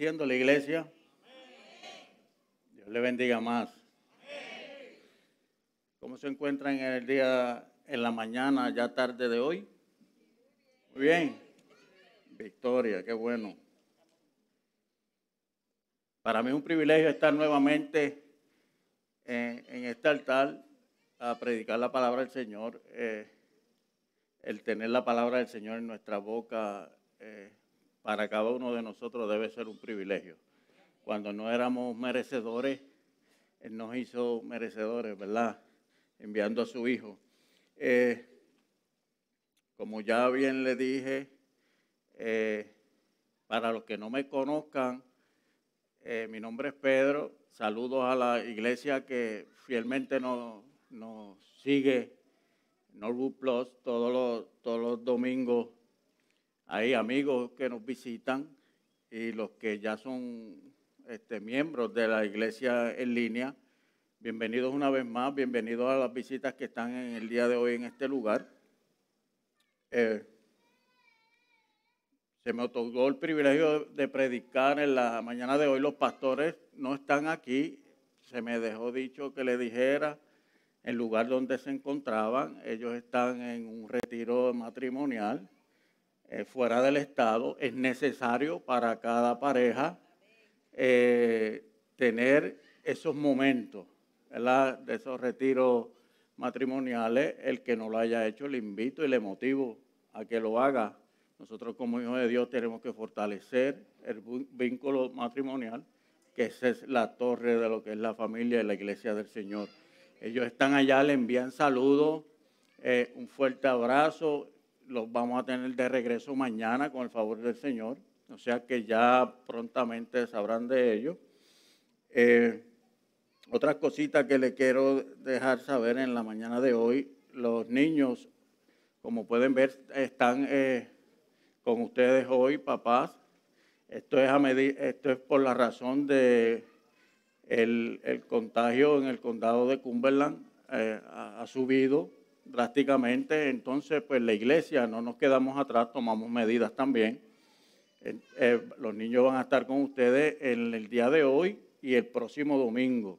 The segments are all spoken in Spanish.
La iglesia. Dios le bendiga más. ¿Cómo se encuentran en el día, en la mañana, ya tarde de hoy? Muy bien. Victoria, qué bueno. Para mí es un privilegio estar nuevamente en, este altar a predicar la palabra del Señor. Eh, el tener la palabra del Señor en nuestra boca eh, para cada uno de nosotros debe ser un privilegio. Cuando no éramos merecedores, Él nos hizo merecedores, ¿verdad? Enviando a su Hijo. Eh, como ya bien le dije, eh, para los que no me conozcan, eh, mi nombre es Pedro. Saludos a la iglesia que fielmente nos, nos sigue, Norwood Plus, todos los, todos los domingos hay amigos que nos visitan y los que ya son este, miembros de la iglesia en línea. Bienvenidos una vez más, bienvenidos a las visitas que están en el día de hoy en este lugar. Eh, se me otorgó el privilegio de predicar en la mañana de hoy. Los pastores no están aquí. Se me dejó dicho que le dijera el lugar donde se encontraban. Ellos están en un retiro matrimonial eh, fuera del Estado, es necesario para cada pareja eh, tener esos momentos, ¿verdad? De esos retiros matrimoniales. El que no lo haya hecho, le invito y le motivo a que lo haga. Nosotros como hijos de Dios tenemos que fortalecer el vínculo matrimonial, que esa es la torre de lo que es la familia y la iglesia del Señor. Ellos están allá, le envían saludos, eh, un fuerte abrazo los vamos a tener de regreso mañana con el favor del Señor. O sea que ya prontamente sabrán de ello. Eh, otras cositas que le quiero dejar saber en la mañana de hoy. Los niños, como pueden ver, están eh, con ustedes hoy, papás. Esto es, a medir, esto es por la razón de el, contagio en el condado de Cumberland eh, ha subido drásticamente, entonces pues la iglesia no nos quedamos atrás, tomamos medidas también. Eh, los niños van a estar con ustedes en el día de hoy y el próximo domingo.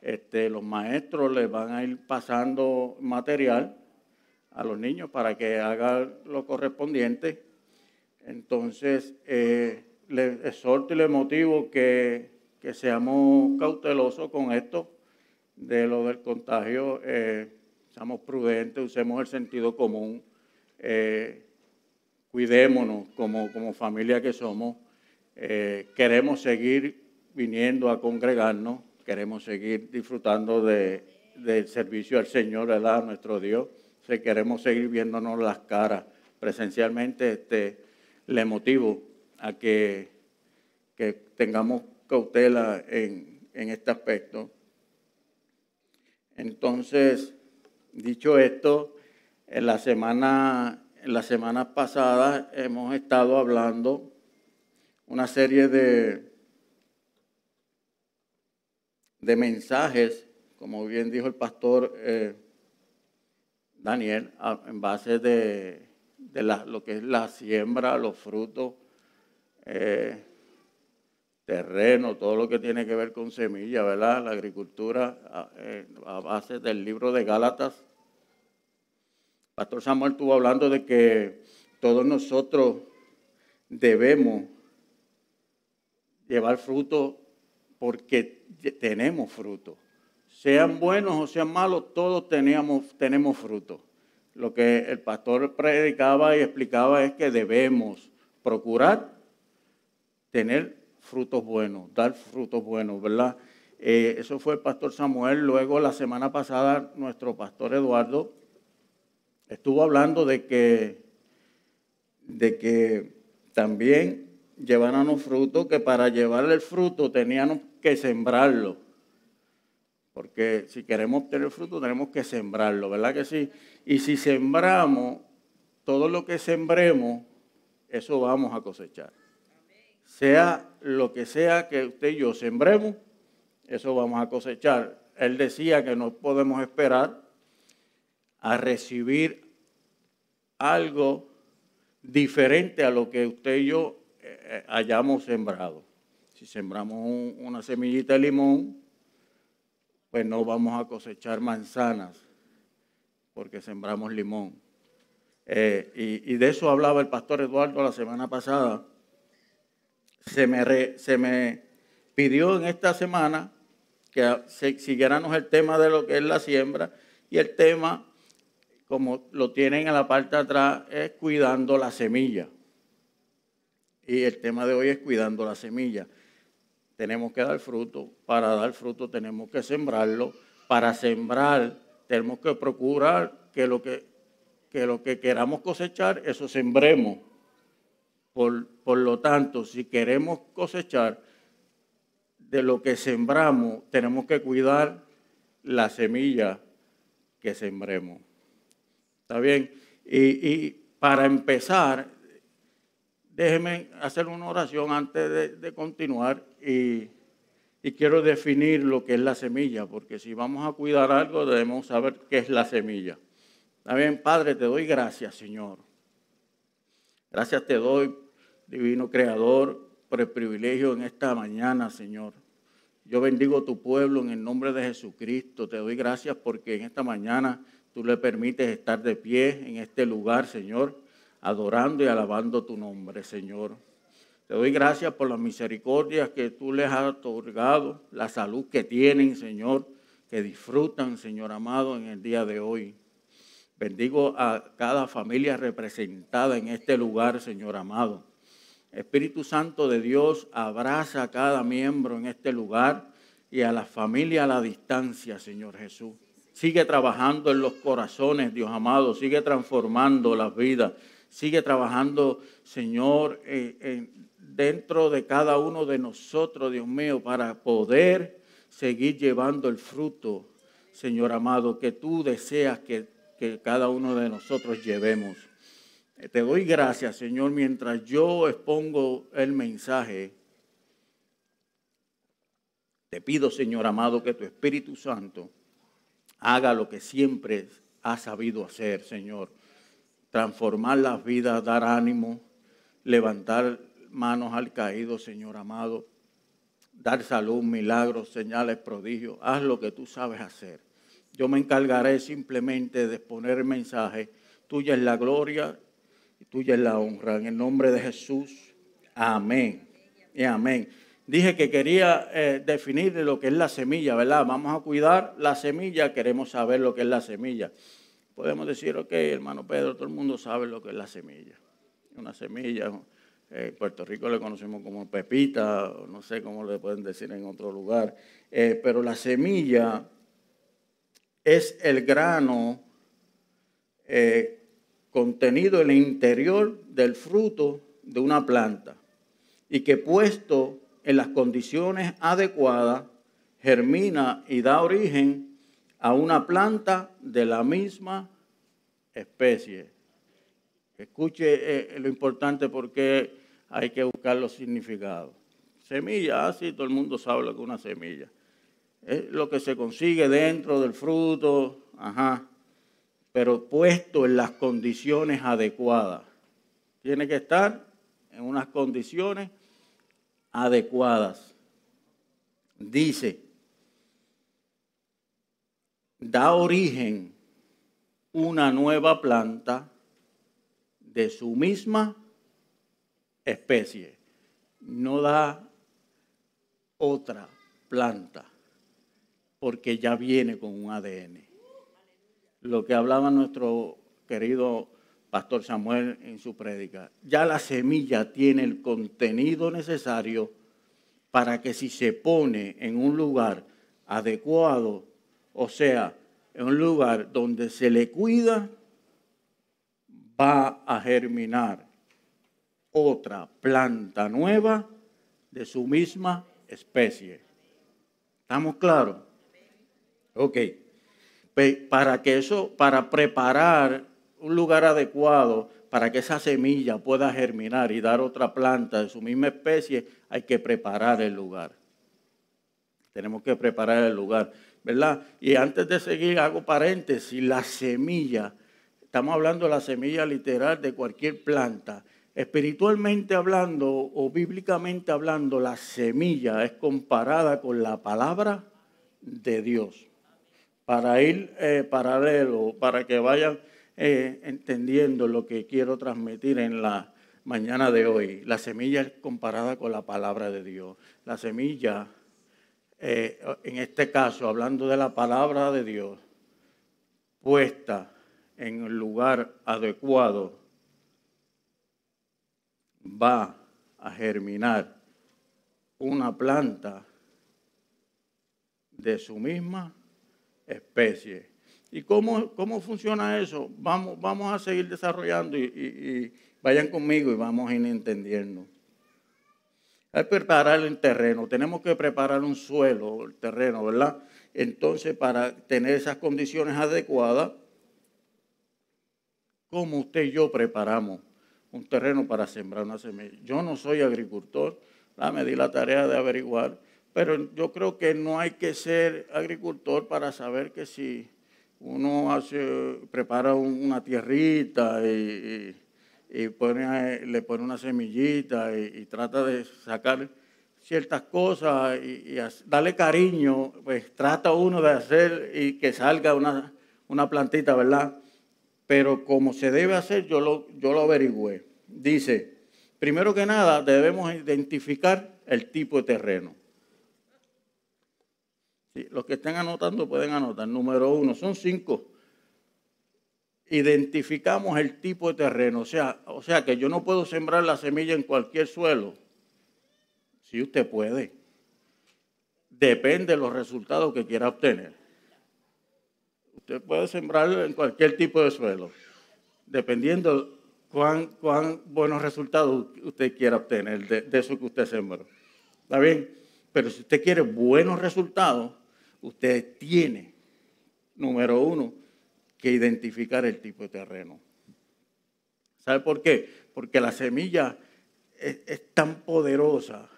Este, los maestros les van a ir pasando material a los niños para que hagan lo correspondiente. Entonces, eh, les exhorto y les motivo que, que, seamos cautelosos con esto de lo del contagio. Eh, seamos prudentes, usemos el sentido común, eh, cuidémonos como, como, familia que somos. Eh, queremos seguir viniendo a congregarnos, queremos seguir disfrutando de, del servicio al Señor, ¿verdad? nuestro Dios. Si queremos seguir viéndonos las caras presencialmente, este, le motivo a que, que tengamos cautela en, en este aspecto. Entonces, Dicho esto, en la semana, en pasadas hemos estado hablando una serie de, de mensajes, como bien dijo el pastor eh, Daniel, en base de, lo que es la siembra, los frutos, eh, terreno, todo lo que tiene que ver con semilla, ¿verdad? La agricultura a, eh, base del libro de Gálatas. Pastor Samuel estuvo hablando de que todos nosotros debemos llevar fruto porque tenemos fruto. Sean buenos o sean malos, todos teníamos, tenemos fruto. Lo que el pastor predicaba y explicaba es que debemos procurar tener frutos buenos, dar frutos buenos, ¿verdad? Eh, eso fue el pastor Samuel. Luego, la semana pasada, nuestro pastor Eduardo estuvo hablando de que, de que también lleváramos fruto, que para llevarle el fruto teníamos que sembrarlo. Porque si queremos obtener fruto, tenemos que sembrarlo, ¿verdad que sí? Y si sembramos, todo lo que sembremos, eso vamos a cosechar sea lo que sea que usted y yo sembremos, eso vamos a cosechar. Él decía que no podemos esperar a recibir algo diferente a lo que usted y yo eh, hayamos sembrado. Si sembramos una semillita de limón, pues no vamos a cosechar manzanas, porque sembramos limón. Eh, y, de eso hablaba el pastor Eduardo la semana pasada. Se me, se me pidió en esta semana que siguiéramos el tema de lo que es la siembra y el tema, como lo tienen en la parte de atrás, es cuidando la semilla. Y el tema de hoy es cuidando la semilla. Tenemos que dar fruto. Para dar fruto tenemos que sembrarlo. Para sembrar tenemos que procurar que lo que, lo que queramos cosechar, eso sembremos. Por, por lo tanto, si queremos cosechar, de lo que sembramos, tenemos que cuidar la semilla que sembremos. ¿Está bien? Y, para empezar, déjenme hacer una oración antes de, continuar y, y, quiero definir lo que es la semilla, porque si vamos a cuidar algo debemos saber qué es la semilla. ¿Está bien, Padre? Te doy gracias, Señor. Gracias te doy, Divino Creador, por el privilegio en esta mañana, Señor. Yo bendigo tu pueblo en el nombre de Jesucristo. Te doy gracias porque en esta mañana tú le permites estar de pie en este lugar, Señor, adorando y alabando tu nombre, Señor. Te doy gracias por las misericordias que tú les has otorgado, la salud que tienen, Señor, que disfrutan, Señor amado, en el día de hoy. Bendigo a cada familia representada en este lugar, Señor amado. Espíritu Santo de Dios, abraza a cada miembro en este lugar y a la familia a la distancia, Señor Jesús. Sigue trabajando en los corazones, Dios amado, sigue transformando las vidas, sigue trabajando, Señor, dentro de cada uno de nosotros, Dios mío, para poder seguir llevando el fruto, Señor amado, que tú deseas que, que cada uno de nosotros llevemos. Te doy gracias, Señor, mientras yo expongo el mensaje. Te pido, Señor amado, que tu Espíritu Santo haga lo que siempre ha sabido hacer, Señor. Transformar las vidas, dar ánimo, levantar manos al caído, Señor amado. Dar salud, milagros, señales, prodigios. Haz lo que tú sabes hacer. Yo me encargaré simplemente de exponer el mensaje. Tuya es la gloria y tuya es la honra. En el nombre de Jesús, amén. Y amén. Dije que quería eh, definir lo que es la semilla, ¿verdad? Vamos a cuidar la semilla, queremos saber lo que es la semilla. Podemos decir, ok, hermano Pedro, todo el mundo sabe lo que es la semilla. Una semilla, en eh, Puerto Rico le conocemos como pepita, no sé cómo le pueden decir en otro lugar, eh, pero la semilla es el grano contenido en el interior del fruto de una planta y que puesto en las condiciones adecuadas germina y da origen a una planta de la misma especie. Escuche eh, lo importante porque hay que buscar los significados. Semilla, así ah, todo el mundo sabe lo que es una semilla. Es lo que se consigue dentro del fruto, ajá pero puesto en las condiciones adecuadas. Tiene que estar en unas condiciones adecuadas. Dice, da origen una nueva planta de su misma especie. No da otra planta porque ya viene con un ADN lo que hablaba nuestro querido pastor Samuel en su prédica. Ya la semilla tiene el contenido necesario para que si se pone en un lugar adecuado, o sea, en un lugar donde se le cuida, va a germinar otra planta nueva de su misma especie. ¿Estamos claros? Ok para que eso, para preparar un lugar adecuado para que esa semilla pueda germinar y dar otra planta de su misma especie, hay que preparar el lugar. Tenemos que preparar el lugar, ¿verdad? Y antes de seguir, hago paréntesis, la semilla, estamos hablando de la semilla literal de cualquier planta, Espiritualmente hablando o bíblicamente hablando, la semilla es comparada con la palabra de Dios. Para ir eh, paralelo, para que vayan eh, entendiendo lo que quiero transmitir en la mañana de hoy. La semilla comparada con la palabra de Dios. La semilla, eh, en este caso, hablando de la palabra de Dios, puesta en el lugar adecuado, va a germinar una planta de su misma especie. ¿Y cómo, cómo funciona eso? Vamos, vamos a seguir desarrollando y, vayan conmigo y vamos a ir entendiendo. Hay que preparar el terreno, tenemos que preparar un suelo, el terreno, ¿verdad? Entonces, para tener esas condiciones adecuadas, ¿cómo usted y yo preparamos un terreno para sembrar una semilla? Yo no soy agricultor, me di la tarea de averiguar, pero yo creo que no hay que ser agricultor para saber que si uno hace, prepara una tierrita y, pone, le pone una semillita y, trata de sacar ciertas cosas y, darle cariño, pues trata uno de hacer y que salga una, una plantita, ¿verdad? Pero como se debe hacer, yo lo, yo lo averigüé. Dice, primero que nada, debemos identificar el tipo de terreno los que estén anotando pueden anotar. Número uno, son cinco. Identificamos el tipo de terreno. O sea, o sea que yo no puedo sembrar la semilla en cualquier suelo. Si usted puede. Depende de los resultados que quiera obtener. Usted puede sembrarlo en cualquier tipo de suelo. Dependiendo cuán, cuán buenos resultados usted quiera obtener de, de eso que usted sembró. ¿Está bien? Pero si usted quiere buenos resultados, usted tiene, número uno, que identificar el tipo de terreno. ¿Sabe por qué? Porque la semilla es, tan poderosa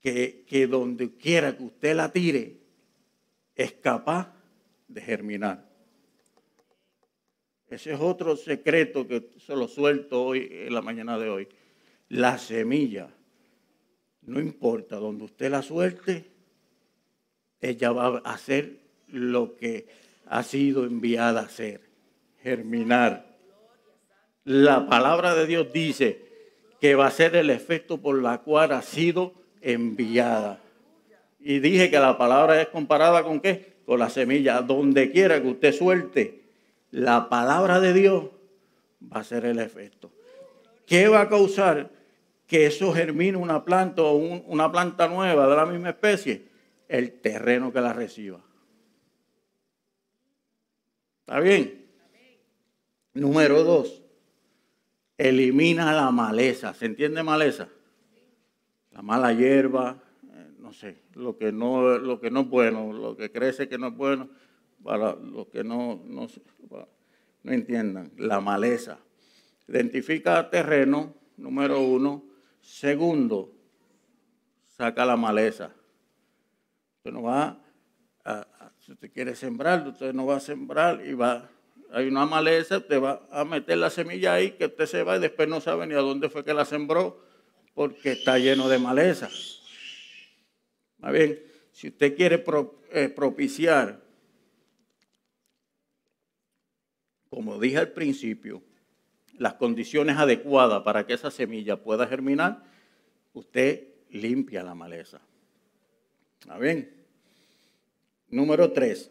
que, que donde quiera que usted la tire, es capaz de germinar. Ese es otro secreto que se lo suelto hoy en la mañana de hoy. La semilla, no importa donde usted la suelte, ella va a hacer lo que ha sido enviada a hacer, germinar. La palabra de Dios dice que va a ser el efecto por la cual ha sido enviada. Y dije que la palabra es comparada con qué? Con la semilla. Donde quiera que usted suelte la palabra de Dios, va a ser el efecto. ¿Qué va a causar que eso germine una planta o una planta nueva de la misma especie? El terreno que la reciba. ¿Está bien? Número dos, elimina la maleza. ¿Se entiende maleza? La mala hierba, eh, no sé, lo que no, lo que no es bueno, lo que crece que no es bueno, para los que no, no, no entiendan, la maleza. Identifica terreno, número uno. Segundo, saca la maleza. Usted no va si usted quiere sembrar, usted no va a sembrar y va, hay una maleza, usted va a meter la semilla ahí que usted se va y después no sabe ni a dónde fue que la sembró porque está lleno de maleza. Más bien, si usted quiere eh, propiciar, como dije al principio, las condiciones adecuadas para que esa semilla pueda germinar, usted limpia la maleza. ¿Está bien? Número tres,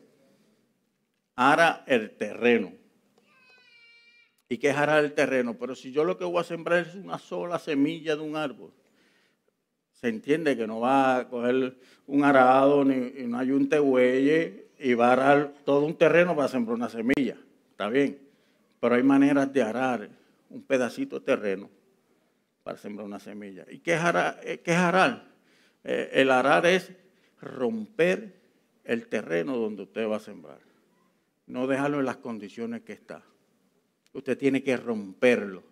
ara el terreno. ¿Y qué es arar el terreno? Pero si yo lo que voy a sembrar es una sola semilla de un árbol, se entiende que no va a coger un arado ni no hay un y va a arar todo un terreno para sembrar una semilla. Está bien. Pero hay maneras de arar un pedacito de terreno para sembrar una semilla. ¿Y qué es arar? Eh, ¿Qué es? Eh, el arar es romper el terreno donde usted va a sembrar. No dejarlo en las condiciones que está. Usted tiene que romperlo.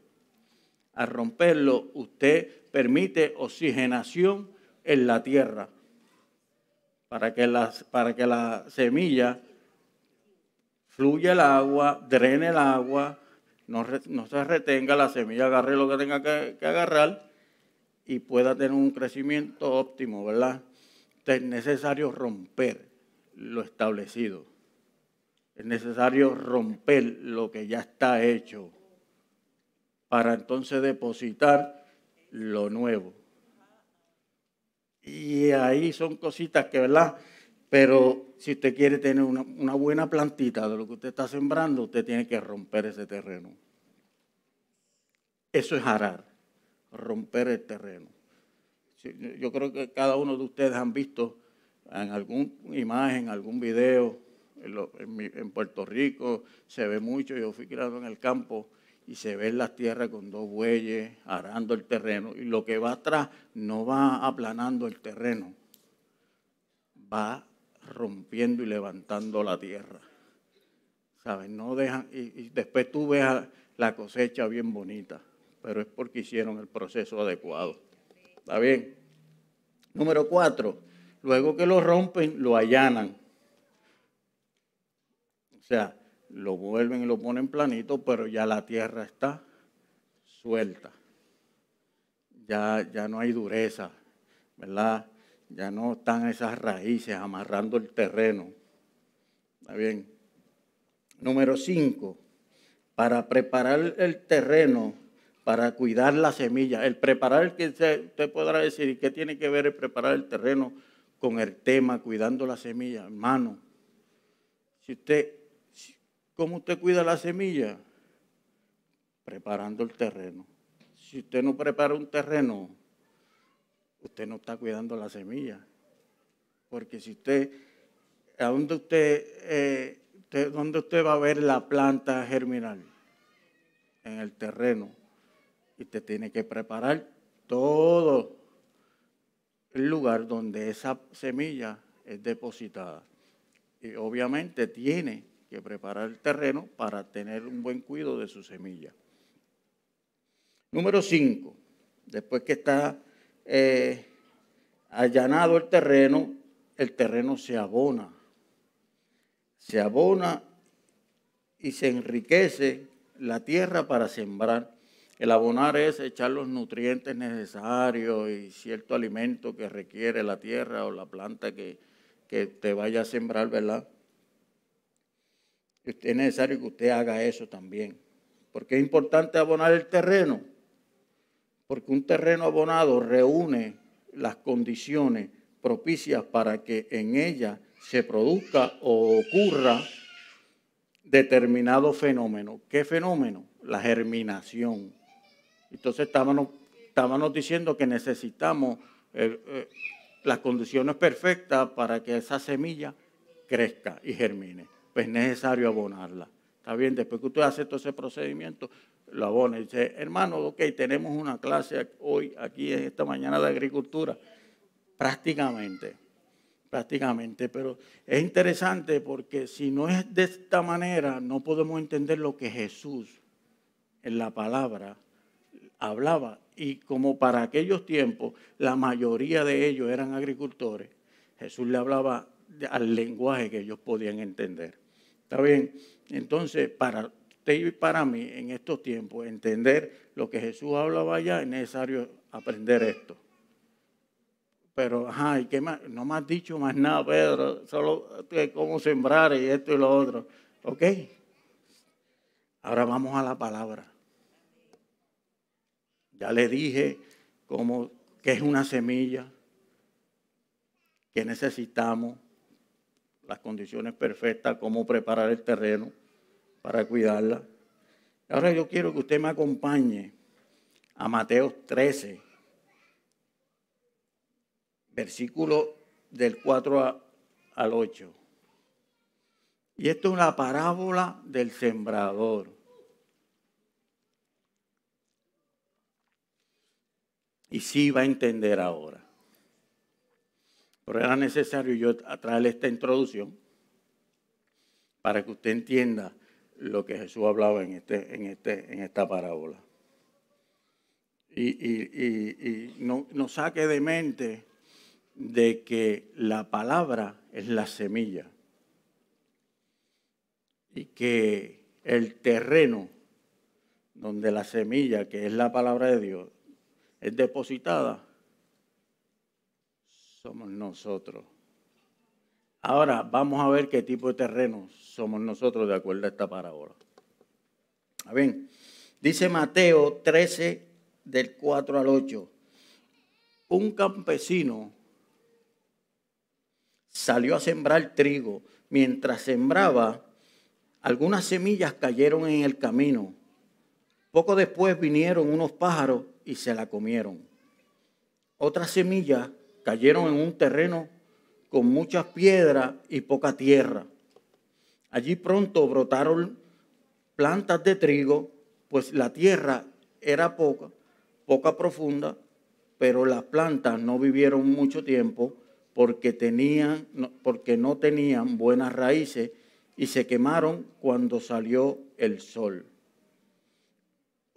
Al romperlo, usted permite oxigenación en la tierra para que, para que la semilla fluya el agua, drene el agua, no, se retenga, la semilla agarre lo que tenga que agarrar y pueda tener un crecimiento óptimo, ¿verdad? Es necesario romper lo establecido. Es necesario romper lo que ya está hecho para entonces depositar lo nuevo. Y ahí son cositas que, ¿verdad? Pero si usted quiere tener una, una, buena plantita de lo que usted está sembrando, usted tiene que romper ese terreno. Eso es arar, romper el terreno. Yo creo que cada uno de ustedes han visto en alguna imagen, algún video, en, Puerto Rico se ve mucho, yo fui criado en el campo y se ven las tierras con dos bueyes arando el terreno y lo que va atrás no va aplanando el terreno, va rompiendo y levantando la tierra. ¿Sabes? No dejan, y, y después tú ves la cosecha bien bonita, pero es porque hicieron el proceso adecuado. ¿Está bien? Número cuatro, luego que lo rompen, lo allanan. O sea, lo vuelven y lo ponen planito, pero ya la tierra está suelta. Ya, ya no hay dureza, ¿verdad? Ya no están esas raíces amarrando el terreno. ¿Está bien? Número cinco, para preparar el terreno para cuidar la semilla. El preparar, que usted podrá decir, ¿qué tiene que ver el preparar el terreno con el tema cuidando la semilla? Hermano, si usted, ¿cómo usted cuida la semilla? Preparando el terreno. Si usted no prepara un terreno, usted no está cuidando la semilla. Porque si usted, ¿a dónde usted, eh, dónde usted va a ver la planta germinal? En el terreno y te tiene que preparar todo el lugar donde esa semilla es depositada. Y obviamente tiene que preparar el terreno para tener un buen cuidado de su semilla. Número 5. Después que está eh, allanado el terreno, el terreno se abona. Se abona y se enriquece la tierra para sembrar. El abonar es echar los nutrientes necesarios y cierto alimento que requiere la tierra o la planta que, te vaya a sembrar, ¿verdad? Es necesario que usted haga eso también. Porque es importante abonar el terreno. Porque un terreno abonado reúne las condiciones propicias para que en ella se produzca o ocurra determinado fenómeno. ¿Qué fenómeno? La germinación. Entonces estábamos, estábamos diciendo que necesitamos eh, eh, las condiciones perfectas para que esa semilla crezca y germine. Pues es necesario abonarla. Está bien, después que usted hace todo ese procedimiento, lo abona y dice, hermano, ok, tenemos una clase hoy, aquí en esta mañana de agricultura. Prácticamente, prácticamente, pero es interesante porque si no es de esta manera, no podemos entender lo que Jesús en la palabra hablaba. Y como para aquellos tiempos la mayoría de ellos eran agricultores, Jesús le hablaba al lenguaje que ellos podían entender. ¿Está bien? Entonces, para usted y para mí, en estos tiempos, entender lo que Jesús hablaba allá, es necesario aprender esto. Pero, ajá, ¿y qué más? No me has dicho más nada, Pedro, solo cómo sembrar y esto y lo otro. ¿Ok? Ahora vamos a la palabra. Ya le dije cómo, qué es una semilla, qué necesitamos, las condiciones perfectas, cómo preparar el terreno para cuidarla. Ahora yo quiero que usted me acompañe a Mateo 13, versículo del 4 al 8. Y esto es una parábola del sembrador. Y sí va a entender ahora. Pero era necesario yo traerle esta introducción para que usted entienda lo que Jesús hablaba en, este, en, este, en esta parábola. Y, no, no saque de mente de que la palabra es la semilla y que el terreno donde la semilla, que es la palabra de Dios, depositada, somos nosotros. Ahora vamos a ver qué tipo de terreno somos nosotros de acuerdo a esta parábola. Bien, dice Mateo 13 del 4 al 8. Un campesino salió a sembrar trigo. Mientras sembraba, algunas semillas cayeron en el camino. Poco después vinieron unos pájaros y se la comieron. Otras semillas cayeron en un terreno con muchas piedras y poca tierra. Allí pronto brotaron plantas de trigo, pues la tierra era poca, poca profunda, pero las plantas no vivieron mucho tiempo porque, tenían, porque no tenían buenas raíces y se quemaron cuando salió el sol.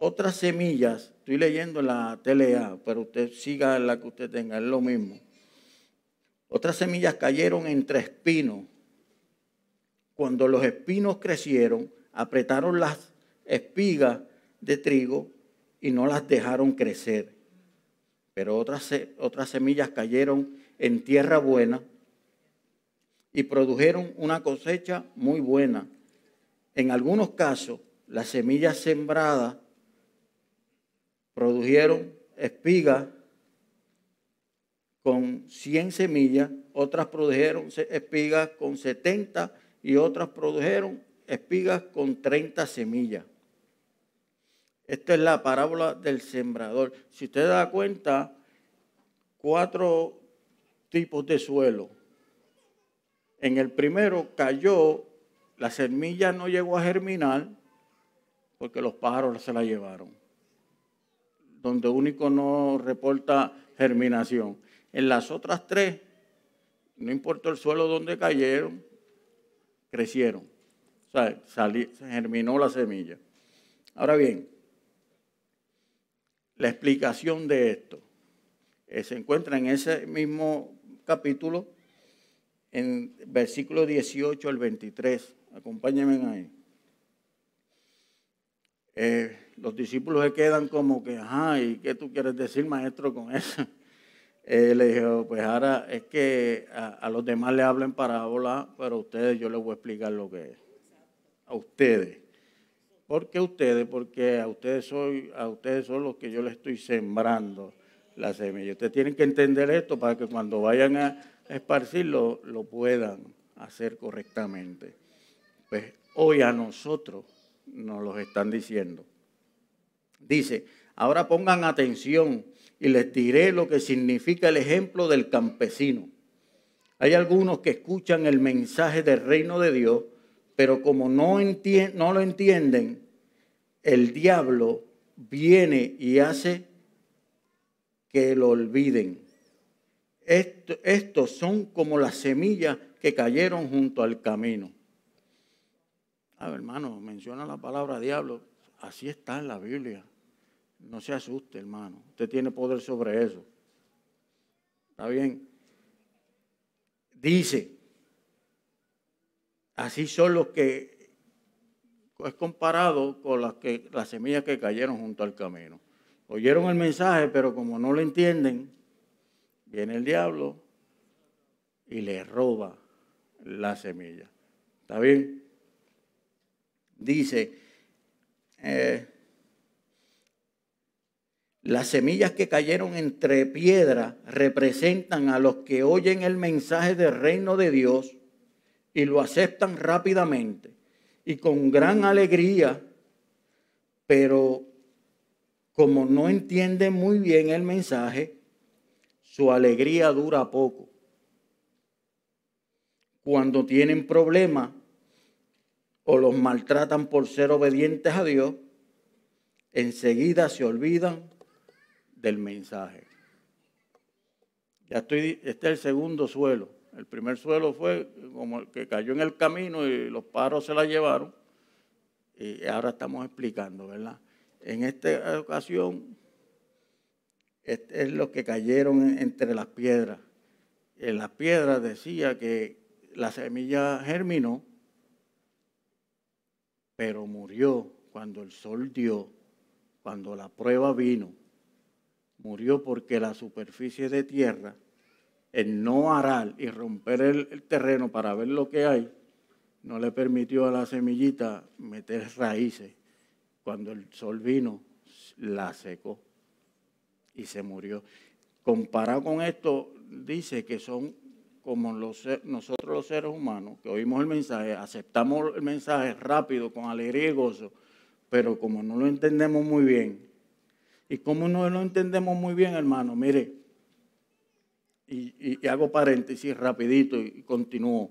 Otras semillas, estoy leyendo la TLA, pero usted siga la que usted tenga, es lo mismo. Otras semillas cayeron entre espinos. Cuando los espinos crecieron, apretaron las espigas de trigo y no las dejaron crecer. Pero otras, otras semillas cayeron en tierra buena y produjeron una cosecha muy buena. En algunos casos, las semillas sembradas produjeron espigas con 100 semillas, otras produjeron espigas con 70 y otras produjeron espigas con 30 semillas. Esta es la parábola del sembrador. Si usted da cuenta, cuatro tipos de suelo. En el primero cayó, la semilla no llegó a germinar porque los pájaros se la llevaron. Donde único no reporta germinación. En las otras tres, no importa el suelo donde cayeron, crecieron. O sea, se germinó la semilla. Ahora bien, la explicación de esto eh, se encuentra en ese mismo capítulo, en versículo 18 al 23. Acompáñenme ahí. Eh, los discípulos se quedan como que, ajá, ¿y qué tú quieres decir, maestro, con eso? Eh, le dijo, pues ahora es que a, los demás le hablen parábola, pero a ustedes yo les voy a explicar lo que es. A ustedes. ¿Por qué ustedes? Porque a ustedes, soy, a ustedes son los que yo les estoy sembrando la semilla. Ustedes tienen que entender esto para que cuando vayan a esparcirlo lo puedan hacer correctamente. Pues hoy a nosotros nos lo están diciendo. Dice, ahora pongan atención y les diré lo que significa el ejemplo del campesino. Hay algunos que escuchan el mensaje del reino de Dios, pero como no, lo entienden, el diablo viene y hace que lo olviden. estos son como las semillas que cayeron junto al camino. A ver, hermano, menciona la palabra diablo. Así está en la Biblia. No se asuste, hermano. Usted tiene poder sobre eso. ¿Está bien? Dice, así son los que es comparado con las, semillas que cayeron junto al camino. Oyeron el mensaje, pero como no lo entienden, viene el diablo y le roba la semilla. ¿Está bien? Dice, eh, las semillas que cayeron entre piedras representan a los que oyen el mensaje del reino de Dios y lo aceptan rápidamente y con gran alegría, pero como no entienden muy bien el mensaje, su alegría dura poco. Cuando tienen problemas o los maltratan por ser obedientes a Dios, enseguida se olvidan del mensaje. Ya estoy, este es el segundo suelo. El primer suelo fue como el que cayó en el camino y los paros se la llevaron. Y ahora estamos explicando, ¿verdad? En esta ocasión, es lo que cayeron entre las piedras. En las piedras decía que la semilla germinó, pero murió cuando el sol dio cuando la prueba vino, murió porque la superficie de tierra, el no arar y romper el, terreno para ver lo que hay, no le permitió a la semillita meter raíces. Cuando el sol vino, la secó y se murió. Comparado con esto, dice que son como nosotros los seres humanos, que oímos el mensaje, aceptamos el mensaje rápido, con alegría y gozo, pero como no lo entendemos muy bien, y como no lo entendemos muy bien, hermano, mire, y, hago paréntesis rapidito y, continúo.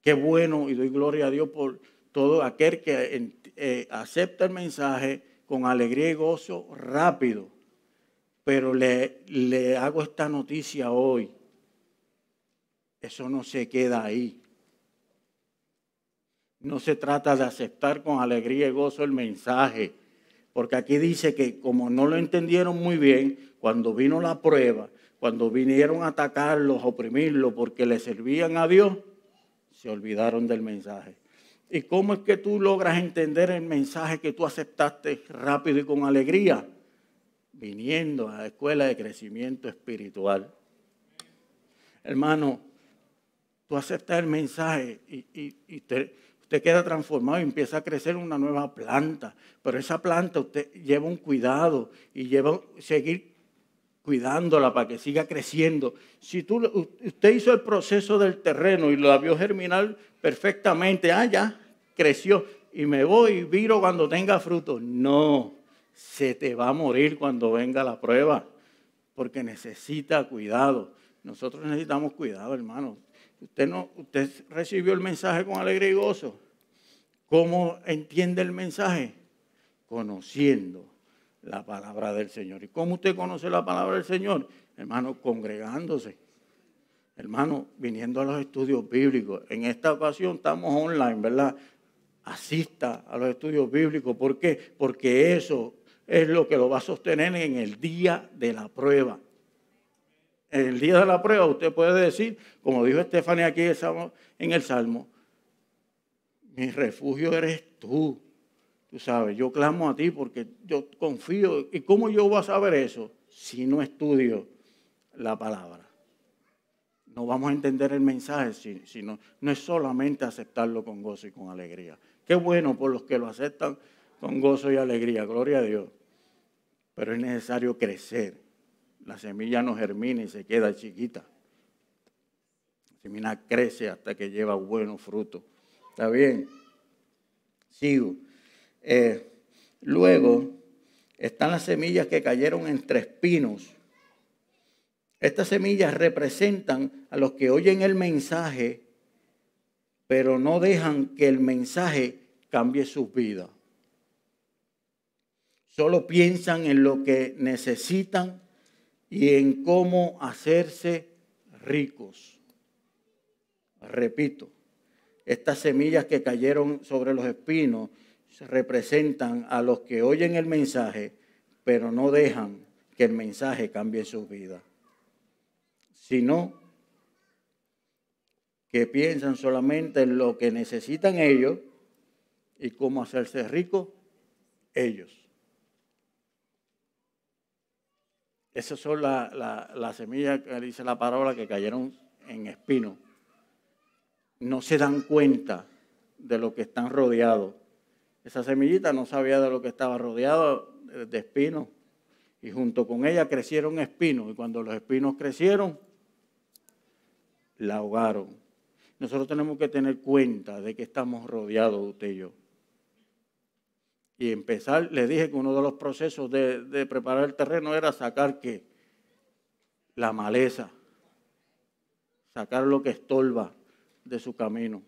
Qué bueno y doy gloria a Dios por todo aquel que eh, acepta el mensaje con alegría y gozo rápido pero le, le hago esta noticia hoy. Eso no se queda ahí. No se trata de aceptar con alegría y gozo el mensaje, porque aquí dice que como no lo entendieron muy bien, cuando vino la prueba, cuando vinieron a atacarlos, a oprimirlos, porque le servían a Dios, se olvidaron del mensaje. ¿Y cómo es que tú logras entender el mensaje que tú aceptaste rápido y con alegría? viniendo a la escuela de crecimiento espiritual. Hermano, tú aceptas el mensaje y, usted, queda transformado y empieza a crecer una nueva planta. Pero esa planta usted lleva un cuidado y lleva seguir cuidándola para que siga creciendo. Si tú, usted hizo el proceso del terreno y lo vio germinar perfectamente, ah, ya, creció y me voy y viro cuando tenga fruto. No, se te va a morir cuando venga la prueba, porque necesita cuidado. Nosotros necesitamos cuidado, hermano. Usted, no, usted recibió el mensaje con alegría y gozo. ¿Cómo entiende el mensaje? Conociendo la palabra del Señor. ¿Y cómo usted conoce la palabra del Señor? Hermano, congregándose. Hermano, viniendo a los estudios bíblicos. En esta ocasión estamos online, ¿verdad? Asista a los estudios bíblicos. ¿Por qué? Porque eso es lo que lo va a sostener en el día de la prueba. El día de la prueba usted puede decir, como dijo Estefania aquí en el Salmo, mi refugio eres tú. Tú sabes, yo clamo a ti porque yo confío. ¿Y cómo yo voy a saber eso si no estudio la palabra? No vamos a entender el mensaje si, no, no es solamente aceptarlo con gozo y con alegría. Qué bueno por los que lo aceptan con gozo y alegría, gloria a Dios. Pero es necesario crecer. La semilla no germina y se queda chiquita. La semilla crece hasta que lleva buenos frutos. ¿Está bien? Sigo. Eh, luego están las semillas que cayeron entre espinos. Estas semillas representan a los que oyen el mensaje, pero no dejan que el mensaje cambie sus vidas. Solo piensan en lo que necesitan y en cómo hacerse ricos. Repito, estas semillas que cayeron sobre los espinos representan a los que oyen el mensaje, pero no dejan que el mensaje cambie su vida, sino que piensan solamente en lo que necesitan ellos y cómo hacerse ricos ellos. Esas son las semillas que dice la palabra que cayeron en espino. No se dan cuenta de lo que están rodeados. Esa semillita no sabía de lo que estaba rodeado de espinos. Y junto con ella crecieron espinos. Y cuando los espinos crecieron, la ahogaron. Nosotros tenemos que tener cuenta de que estamos rodeados, usted y yo. Y empezar, le dije que uno de los procesos de, preparar el terreno era sacar qué? La maleza, sacar lo que estorba de su camino,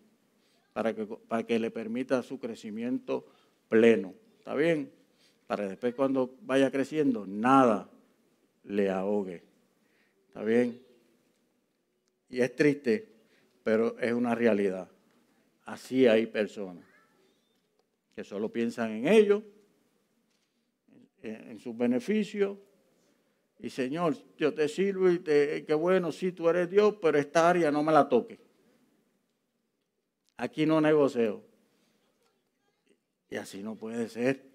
para que, para que le permita su crecimiento pleno. ¿Está bien? Para después cuando vaya creciendo, nada le ahogue. ¿Está bien? Y es triste, pero es una realidad. Así hay personas que solo piensan en ellos, en, sus beneficios. Y Señor, yo te sirvo y qué bueno, sí, tú eres Dios, pero esta área no me la toque. Aquí no negocio. Y así no puede ser.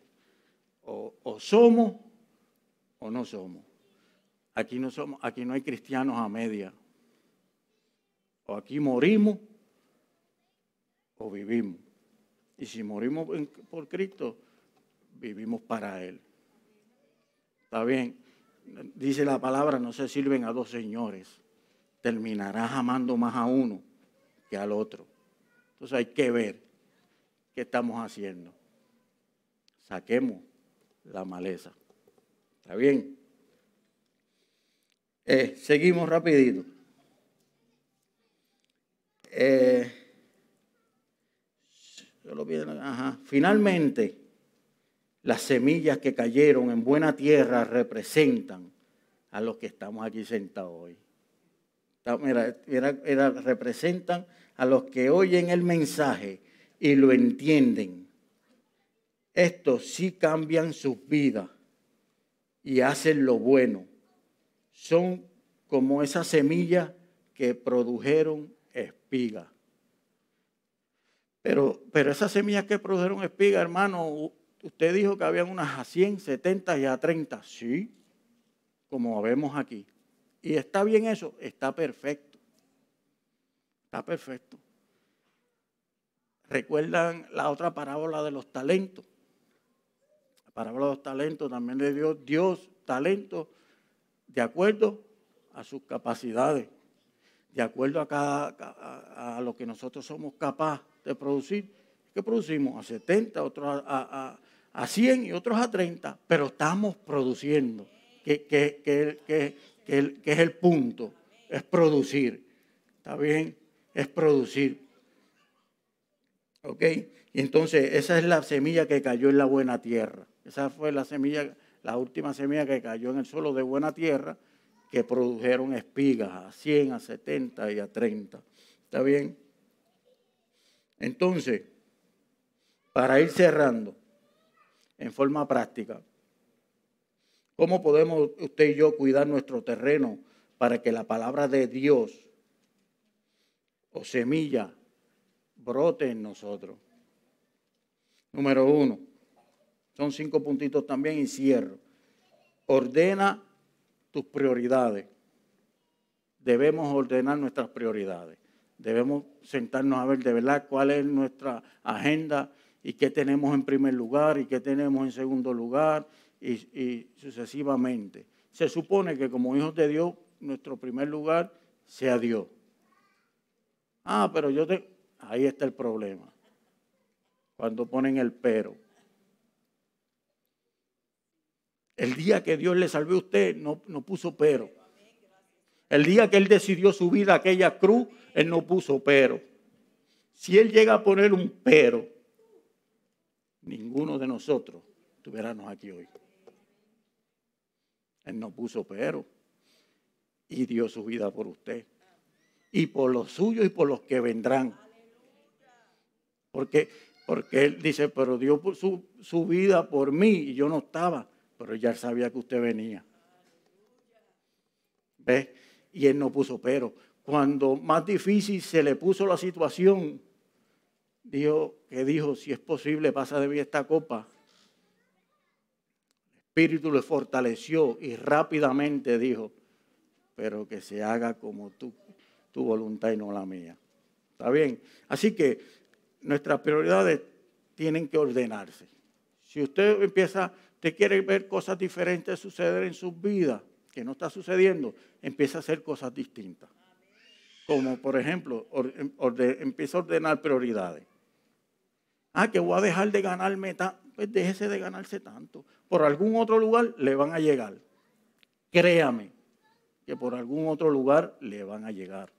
O, o somos o no somos. Aquí no somos, aquí no hay cristianos a media. O aquí morimos o vivimos. Y si morimos por Cristo, vivimos para Él. ¿Está bien? Dice la palabra, no se sirven a dos señores. Terminarás amando más a uno que al otro. Entonces hay que ver qué estamos haciendo. Saquemos la maleza. ¿Está bien? Eh, seguimos rapidito. Eh, Finalmente, las semillas que cayeron en buena tierra representan a los que estamos aquí sentados hoy. Mira, representan a los que oyen el mensaje y lo entienden. Estos sí cambian sus vidas y hacen lo bueno. Son como esas semillas que produjeron espigas. Pero, pero esas semillas que produjeron espiga, hermano, usted dijo que habían unas a 100, 70 y a 30. Sí, como vemos aquí. ¿Y está bien eso? Está perfecto. Está perfecto. ¿Recuerdan la otra parábola de los talentos? La parábola de los talentos también le dio Dios talento de acuerdo a sus capacidades, de acuerdo a, cada, a lo que nosotros somos capaces de producir. ¿Qué producimos? A 70, otros a, 100 y otros a 30, pero estamos produciendo, que, que, es el punto, es producir. ¿Está bien? Es producir. ¿Ok? Y entonces esa es la semilla que cayó en la buena tierra. Esa fue la semilla, la última semilla que cayó en el suelo de buena tierra, que produjeron espigas a 100, a 70 y a 30. ¿Está bien? Entonces, para ir cerrando en forma práctica, ¿cómo podemos usted y yo cuidar nuestro terreno para que la palabra de Dios o semilla brote en nosotros? Número uno, son cinco puntitos también y cierro. Ordena tus prioridades. Debemos ordenar nuestras prioridades. Debemos sentarnos a ver de verdad cuál es nuestra agenda y qué tenemos en primer lugar y qué tenemos en segundo lugar y, sucesivamente. Se supone que como hijos de Dios, nuestro primer lugar sea Dios. Ah, pero yo te... Ahí está el problema. Cuando ponen el pero. El día que Dios le salvó a usted, no, no puso pero. El día que Él decidió subir a aquella cruz, Él no puso pero. Si Él llega a poner un pero, ninguno de nosotros estuviéramos aquí hoy. Él no puso pero y dio su vida por usted. Y por los suyos y por los que vendrán. Porque, porque Él dice, pero dio su, su vida por mí y yo no estaba, pero ya sabía que usted venía. ¿Ves? Y él no puso pero. Cuando más difícil se le puso la situación, dijo que dijo, si es posible, pasa de mí esta copa. El Espíritu le fortaleció y rápidamente dijo, pero que se haga como tu, tu voluntad y no la mía. ¿Está bien? Así que nuestras prioridades tienen que ordenarse. Si usted empieza, usted quiere ver cosas diferentes suceder en sus vidas, que no está sucediendo, empieza a hacer cosas distintas. Como por ejemplo, empieza a ordenar prioridades. Ah, que voy a dejar de ganarme tanto. Pues déjese de ganarse tanto. Por algún otro lugar le van a llegar. Créame que por algún otro lugar le van a llegar.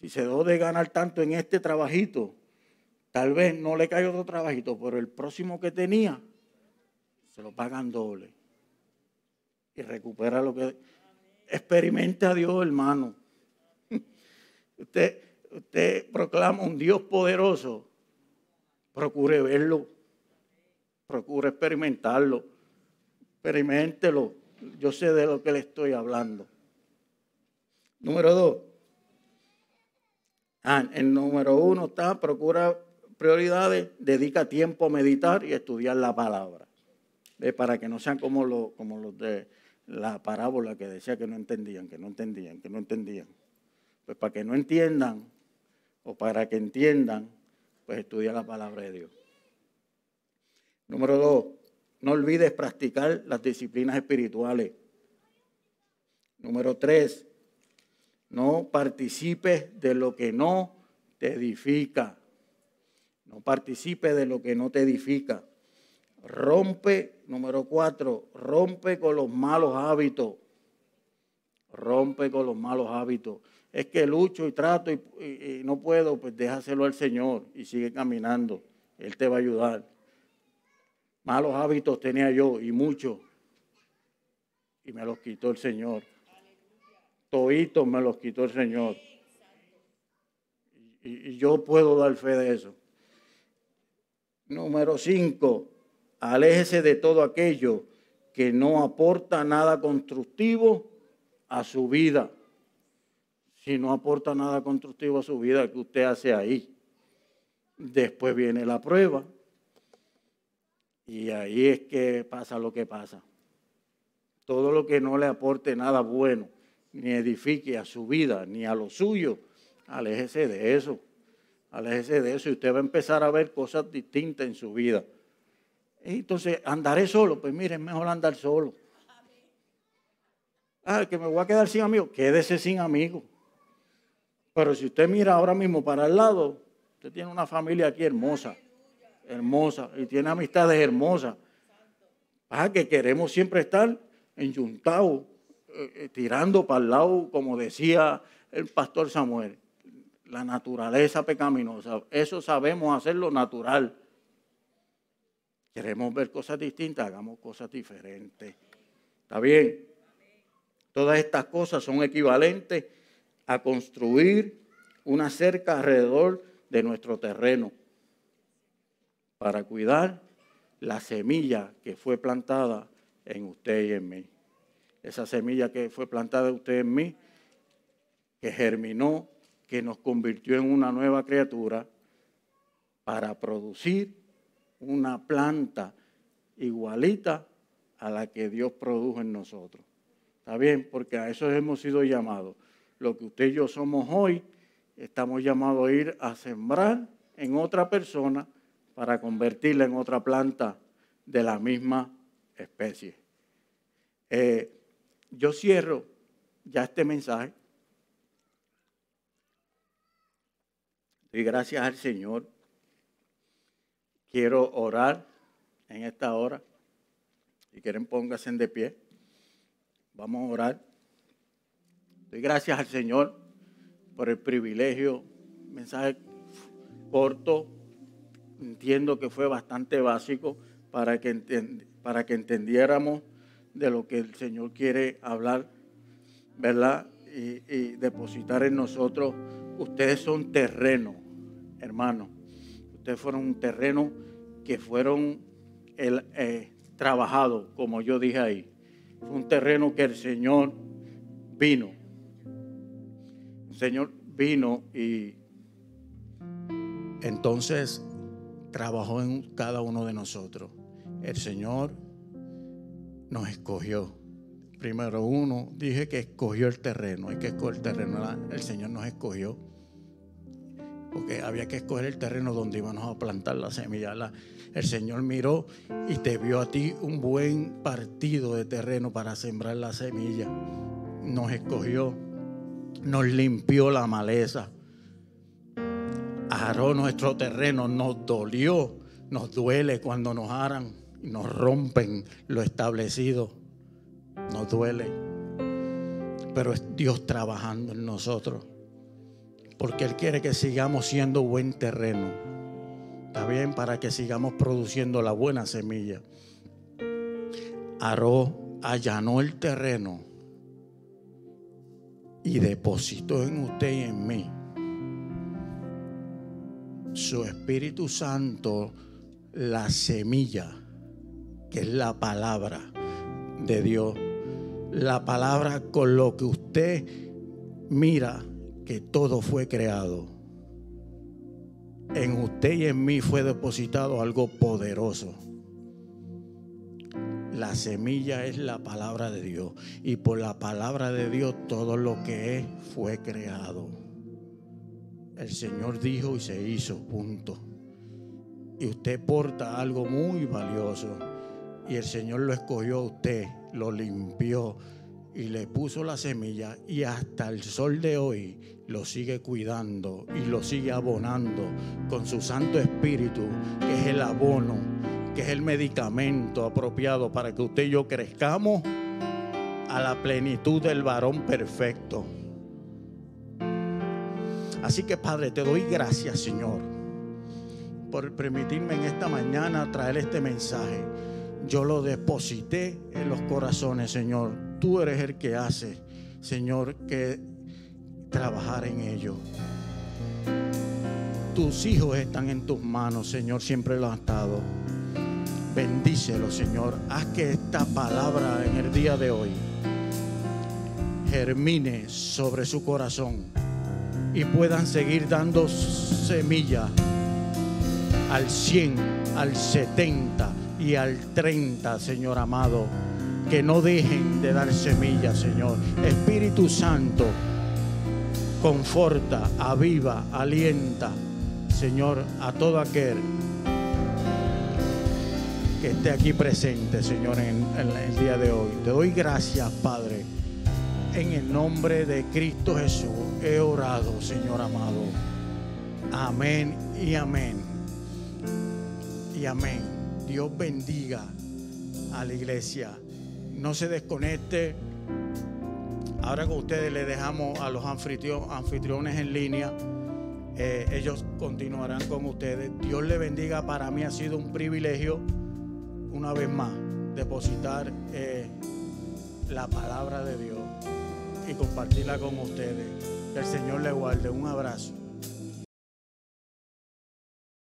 Si se dejó de ganar tanto en este trabajito, tal vez no le cae otro trabajito, pero el próximo que tenía se lo pagan doble y recupera lo que... Experimente a Dios, hermano. Usted, usted proclama un Dios poderoso. Procure verlo. Procure experimentarlo. Experimentelo. Yo sé de lo que le estoy hablando. Número dos. Ah, el número uno está, procura prioridades, dedica tiempo a meditar y estudiar la palabra. Para que no sean como, los, como los de la parábola que decía que no entendían, que no entendían, que no entendían. Pues para que no entiendan o para que entiendan, pues estudia la palabra de Dios. Número dos, no olvides practicar las disciplinas espirituales. Número tres, no participes de lo que no te edifica. No participes de lo que no te edifica. Rompe, número cuatro, rompe con los malos hábitos. Rompe con los malos hábitos. Es que lucho y trato y, no puedo, pues déjaselo al Señor y sigue caminando. Él te va a ayudar. Malos hábitos tenía yo y muchos. Y me los quitó el Señor. Toitos me los quitó el Señor. Y, y yo puedo dar fe de eso. Número cinco, aléjese de todo aquello que no aporta nada constructivo a su vida. Si no aporta nada constructivo a su vida, ¿qué usted hace ahí? Después viene la prueba. Y ahí es que pasa lo que pasa. Todo lo que no le aporte nada bueno, ni edifique a su vida, ni a lo suyo, aléjese de eso. Aléjese de eso y usted va a empezar a ver cosas distintas en su vida. Entonces, andaré solo. Pues mire, es mejor andar solo. Ah, que me voy a quedar sin amigos. Quédese sin amigos. Pero si usted mira ahora mismo para el lado, usted tiene una familia aquí hermosa. Hermosa. Y tiene amistades hermosas. Ah, que queremos siempre estar enyuntados, eh, eh, tirando para el lado, como decía el pastor Samuel la naturaleza pecaminosa. Eso sabemos hacerlo natural. Queremos ver cosas distintas, hagamos cosas diferentes. ¿Está bien? Todas estas cosas son equivalentes a construir una cerca alrededor de nuestro terreno para cuidar la semilla que fue plantada en usted y en mí. Esa semilla que fue plantada en usted y en mí, que germinó que nos convirtió en una nueva criatura para producir una planta igualita a la que Dios produjo en nosotros. ¿Está bien? Porque a eso hemos sido llamados. Lo que usted y yo somos hoy, estamos llamados a ir a sembrar en otra persona para convertirla en otra planta de la misma especie. Eh, yo cierro ya este mensaje Y gracias al Señor. Quiero orar en esta hora. Si quieren, pónganse de pie. Vamos a orar. Doy gracias al Señor por el privilegio. Mensaje corto. Entiendo que fue bastante básico para que, que entendiéramos de lo que el Señor quiere hablar, ¿verdad? y, depositar en nosotros. Ustedes son terreno, hermano. Ustedes fueron un terreno que fueron el, eh, trabajado, como yo dije ahí. Fue un terreno que el Señor vino. El Señor vino y entonces trabajó en cada uno de nosotros. El Señor nos escogió. Primero uno, dije que escogió el terreno, hay que escoger el terreno, el Señor nos escogió, porque había que escoger el terreno donde íbamos a plantar la semilla. el Señor miró y te vio a ti un buen partido de terreno para sembrar la semilla. Nos escogió, nos limpió la maleza, aró nuestro terreno, nos dolió, nos duele cuando nos aran y nos rompen lo establecido nos duele, pero es Dios trabajando en nosotros. Porque Él quiere que sigamos siendo buen terreno. Está bien para que sigamos produciendo la buena semilla. Aró allanó el terreno y depositó en usted y en mí su Espíritu Santo, la semilla, que es la palabra de Dios la palabra con lo que usted mira que todo fue creado. en usted y en mí fue depositado algo poderoso. La semilla es la palabra de Dios y por la palabra de Dios todo lo que es fue creado. El Señor dijo y se hizo, punto. Y usted porta algo muy valioso y el Señor lo escogió a usted, lo limpió y le puso la semilla y hasta el sol de hoy lo sigue cuidando y lo sigue abonando con su Santo Espíritu, que es el abono, que es el medicamento apropiado para que usted y yo crezcamos a la plenitud del varón perfecto. Así que Padre, te doy gracias, Señor, por permitirme en esta mañana traer este mensaje. Yo lo deposité en los corazones, Señor. Tú eres el que hace, Señor, que trabajar en ello. Tus hijos están en tus manos, Señor, siempre lo han estado. Bendícelo, Señor. Haz que esta palabra en el día de hoy germine sobre su corazón y puedan seguir dando semilla al 100, al 70 y al 30, Señor amado. Que no dejen de dar semilla, Señor. Espíritu Santo, conforta, aviva, alienta, Señor, a todo aquel que esté aquí presente, Señor, en, en, el día de hoy. Te doy gracias, Padre. En el nombre de Cristo Jesús he orado, Señor amado. Amén y amén. Y amén. Dios bendiga a la iglesia. No se desconecte. Ahora con ustedes le dejamos a los anfitriones en línea. Eh, ellos continuarán con ustedes. Dios le bendiga. Para mí ha sido un privilegio, una vez más, depositar eh, la palabra de Dios y compartirla con ustedes. Que el Señor le guarde. Un abrazo.